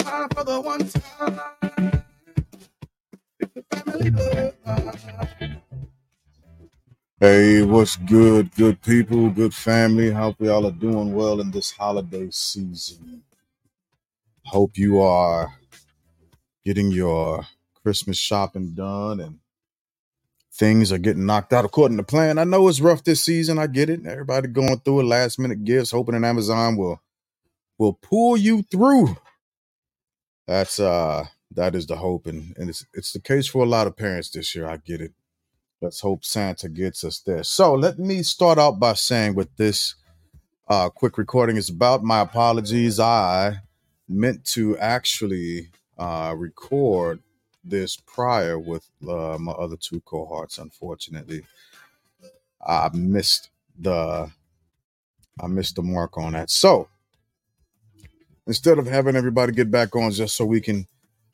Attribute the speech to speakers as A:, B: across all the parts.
A: Time for the one time. Hey, what's good, good people, good family? Hope we all are doing well in this holiday season. Hope you are getting your Christmas shopping done and things are getting knocked out according to plan. I know it's rough this season. I get it. Everybody going through it. Last minute gifts, hoping that Amazon will will pull you through. That's uh that is the hope, and, and it's it's the case for a lot of parents this year. I get it. Let's hope Santa gets us there. So let me start out by saying what this uh quick recording is about. My apologies. I meant to actually uh record this prior with uh, my other two cohorts. Unfortunately, I missed the I missed the mark on that. So instead of having everybody get back on just so we can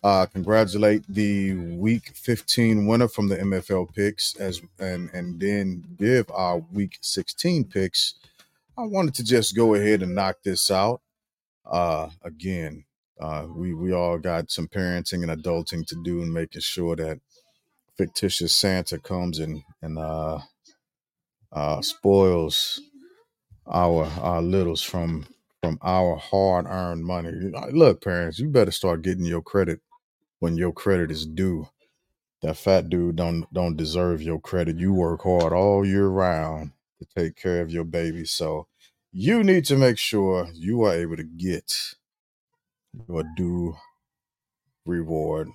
A: uh, congratulate the week 15 winner from the NFL picks as and and then give our week 16 picks, I wanted to just go ahead and knock this out. Uh, again, uh, we we all got some parenting and adulting to do and making sure that fictitious Santa comes and and uh, uh, spoils our our littles from from our hard earned money. Look, parents, you better start getting your credit when your credit is due. That fat dude don't don't deserve your credit. You work hard all year round to take care of your baby, so you need to make sure you are able to get your due reward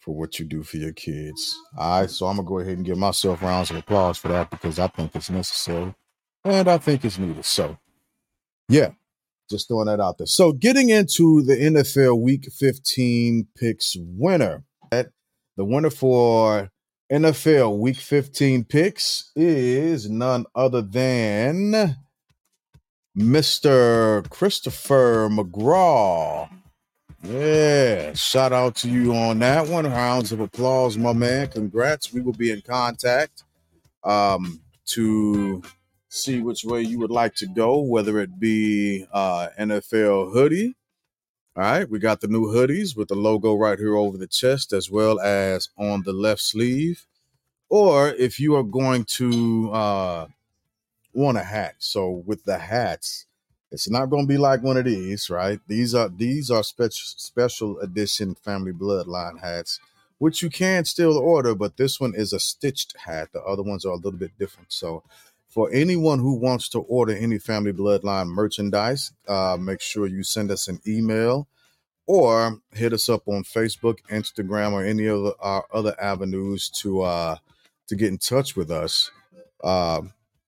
A: for what you do for your kids. All right, so I'm gonna go ahead and give myself rounds of applause for that because I think it's necessary and I think it's needed. So, yeah, just throwing that out there. So, getting into the NFL Week 15 picks winner, the winner for NFL Week 15 picks is none other than Mr. Christopher McGraw. Yeah, shout out to you on that one. Rounds of applause, my man. Congrats. We will be in contact um, to see which way you would like to go, whether it be uh, NFL hoodie. All right, we got the new hoodies with the logo right here over the chest as well as on the left sleeve. Or if you are going to uh, want a hat, so with the hats, it's not going to be like one of these, right? These are these are special special edition family bloodline hats, which you can still order, but this one is a stitched hat. The other ones are a little bit different. So, for anyone who wants to order any family bloodline merchandise, uh, make sure you send us an email or hit us up on Facebook, Instagram, or any of our other avenues to uh, to get in touch with us uh,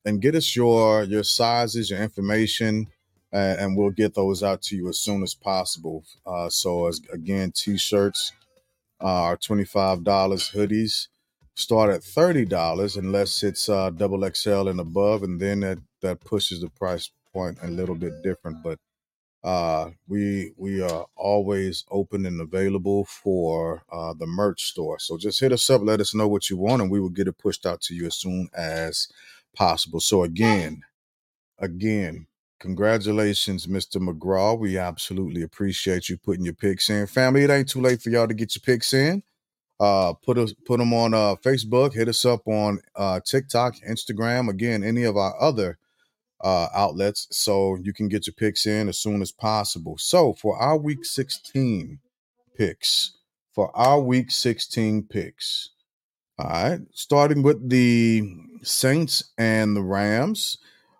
A: and get us your your sizes, your information and, and we'll get those out to you as soon as possible. Uh, so, as again, t-shirts uh, are twenty five dollars. Hoodies start at thirty dollars unless it's uh, double XL and above, and then that that pushes the price point a little bit different. But uh, we we are always open and available for uh, the merch store. So just hit us up, let us know what you want, and we will get it pushed out to you as soon as possible. So again, again, Congratulations, Mr. McGraw. We absolutely appreciate you putting your picks in. Family, it ain't too late for y'all to get your picks in. Uh, put us put them on uh, Facebook. Hit us up on uh, TikTok, Instagram. Again, any of our other uh, outlets, so you can get your picks in as soon as possible. So for our Week 16 picks, for our Week 16 picks, all right, starting with the Saints and the Rams,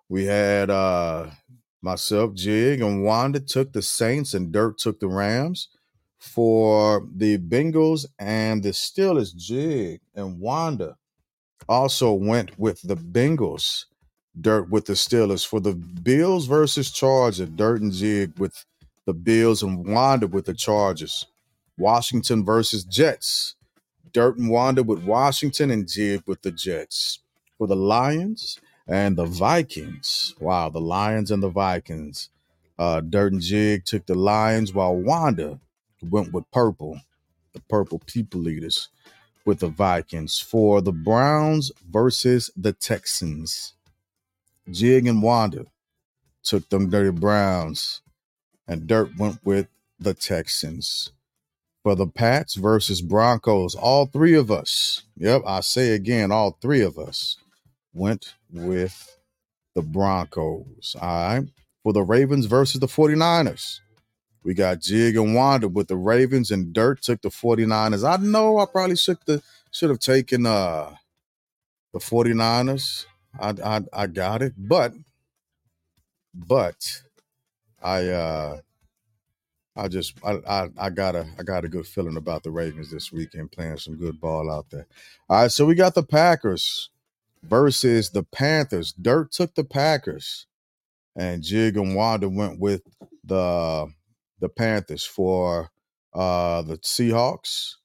A: we had uh Myself, Jig, and Wanda took the Saints, and Dirt took the Rams. For the Bengals and the Steelers, Jig and Wanda also went with the Bengals. Dirt with the Steelers. For the Bills versus Chargers, Dirt and Jig with the Bills and Wanda with the Chargers. Washington versus Jets. Dirt and Wanda with Washington and Jig with the Jets. For the Lions, and the Vikings. Wow, the Lions and the Vikings. Uh, Dirt and Jig took the Lions while Wanda went with purple, the purple people eaters with the Vikings. For the Browns versus the Texans, Jig and Wanda took them Dirty Browns, and Dirt went with the Texans. For the Pats versus Broncos, all three of us, yep, I say again, all three of us went with the Broncos. All right. For the Ravens versus the 49ers, we got Jig and Wanda with the Ravens, and Dirt took the 49ers. I know I probably should, the, should have taken uh, the 49ers. I, I I got it, but but I uh I just I, I I got a I got a good feeling about the Ravens this weekend playing some good ball out there. All right, so we got the Packers versus the Panthers. Dirt took the Packers, and Jig and Wanda went with the the Panthers for uh the Seahawks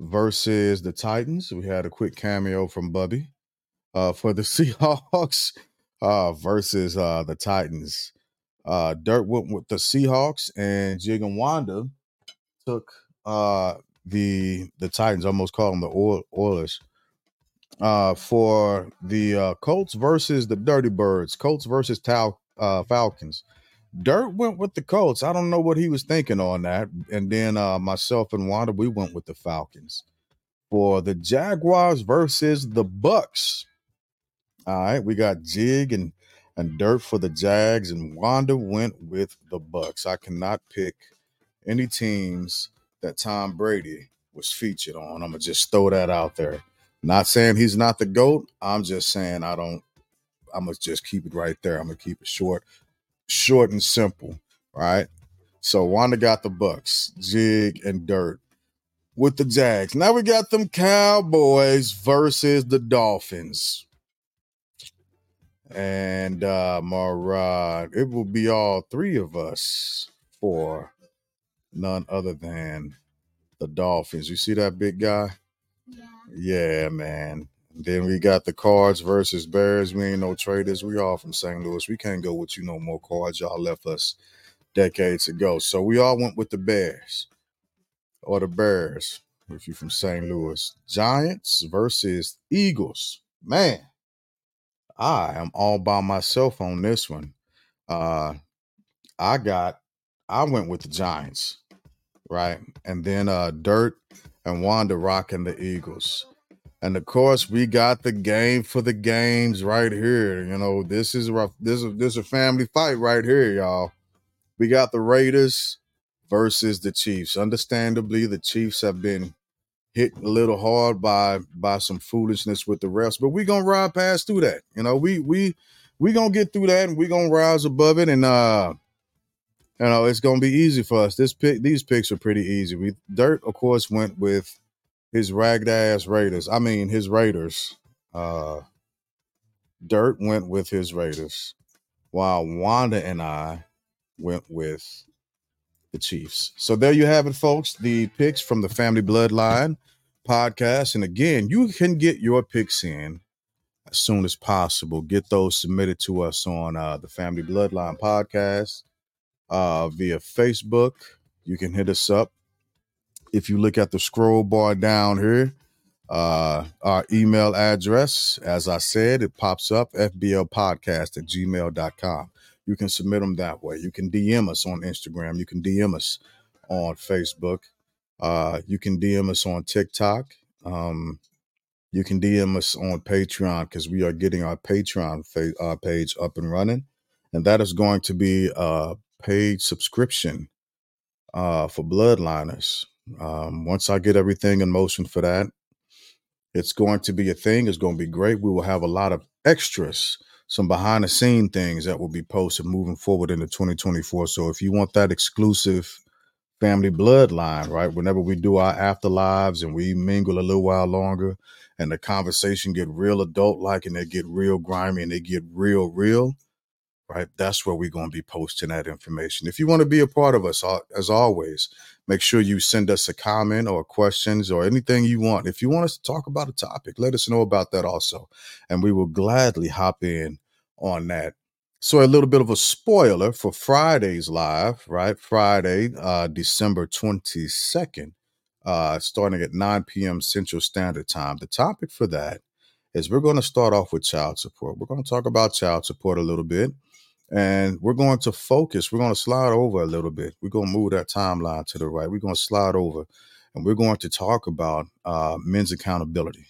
A: versus the Titans. We had a quick cameo from Bubby uh for the Seahawks uh versus uh the Titans. Uh, Dirt went with the Seahawks, and Jig and Wanda took uh, the the Titans. Almost called them the Oilers. Uh, for the uh, Colts versus the Dirty Birds. Colts versus Tal- uh, Falcons. Dirt went with the Colts. I don't know what he was thinking on that. And then uh, myself and Wanda, we went with the Falcons. For the Jaguars versus the Bucks. All right, we got Jig and and Dirt for the Jags, and Wanda went with the Bucks. I cannot pick any teams that Tom Brady was featured on. I'm gonna just throw that out there. Not saying he's not the GOAT. I'm just saying I don't I'm gonna just keep it right there. I'm gonna keep it short, short and simple. Right. So Wanda got the Bucks, Jig and Dirt with the Jags. Now we got them Cowboys versus the Dolphins. And uh Marad, it will be all three of us for none other than the Dolphins. You see that big guy? Yeah, Yeah, man. Then we got the Cards versus Bears. We ain't no traitors. We all from St. Louis. We can't go with you no more cards. Y'all left us decades ago. So we all went with the Bears or the Bears if you're from St. Louis. Giants versus Eagles. Man, I am all by myself on this one. Uh I got I went with the Giants, right? And then uh Dirt and Wanda rocking the Eagles. And of course, we got the game for the games right here. You know, this is rough. This is this is a family fight right here, y'all. We got the Raiders versus the Chiefs. Understandably, the Chiefs have been hit a little hard by by some foolishness with the refs, but we're gonna ride past through that. You know, we we we gonna get through that and we gonna rise above it and uh you know it's gonna be easy for us. This pick these picks are pretty easy. We Dirt, of course, went with his ragged ass Raiders. I mean his Raiders. Uh Dirt went with his Raiders, while Wanda and I went with the Chiefs. So there you have it, folks. The picks from the Family Bloodline podcast. And again, you can get your picks in as soon as possible. Get those submitted to us on uh, the Family Bloodline podcast uh, via Facebook. You can hit us up. If you look at the scroll bar down here, uh, our email address, as I said, it pops up fblpodcast at gmail.com. You can submit them that way. You can DM us on Instagram. You can DM us on Facebook. Uh, you can DM us on TikTok. Um, you can DM us on Patreon because we are getting our Patreon fa- uh, page up and running. And that is going to be a paid subscription uh, for Bloodliners. Um, once I get everything in motion for that, it's going to be a thing. It's going to be great. We will have a lot of extras, some behind the scene things that will be posted moving forward into 2024. So if you want that exclusive family bloodline, right? Whenever we do our afterlives and we mingle a little while longer and the conversation get real adult like and they get real grimy and they get real real, right? That's where we're going to be posting that information. If you want to be a part of us, as always, make sure you send us a comment or questions or anything you want. If you want us to talk about a topic, let us know about that also. And we will gladly hop in on that. So, a little bit of a spoiler for Friday's live, right? Friday, uh, December 22nd, uh, starting at 9 p.m. Central Standard Time. The topic for that is we're going to start off with child support. We're going to talk about child support a little bit. And we're going to focus. We're going to slide over a little bit. We're going to move that timeline to the right. We're going to slide over and we're going to talk about uh, men's accountability.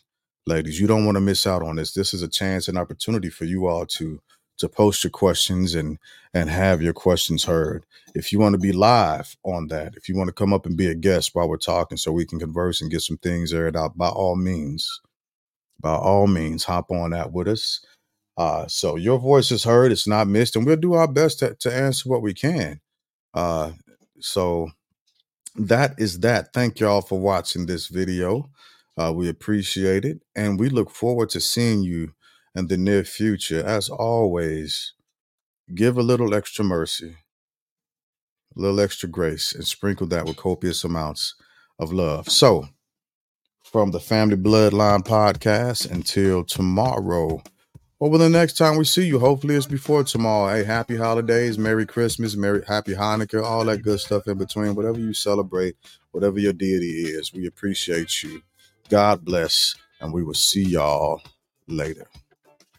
A: Ladies, you don't want to miss out on this. This is a chance and opportunity for you all to to post your questions and and have your questions heard. If you want to be live on that, if you want to come up and be a guest while we're talking so we can converse and get some things aired out, by all means, by all means, hop on that with us. Uh, so your voice is heard, it's not missed, and we'll do our best to, to answer what we can. Uh, so that is that. Thank y'all for watching this video. Uh, we appreciate it, and we look forward to seeing you in the near future. As always, give a little extra mercy, a little extra grace, and sprinkle that with copious amounts of love. So, from the Family Bloodline Podcast, until tomorrow. Over the next time we see you, hopefully it's before tomorrow. Hey, happy holidays, Merry Christmas, Merry Happy Hanukkah, all that good stuff in between. Whatever you celebrate, whatever your deity is, we appreciate you. God bless, and we will see y'all later.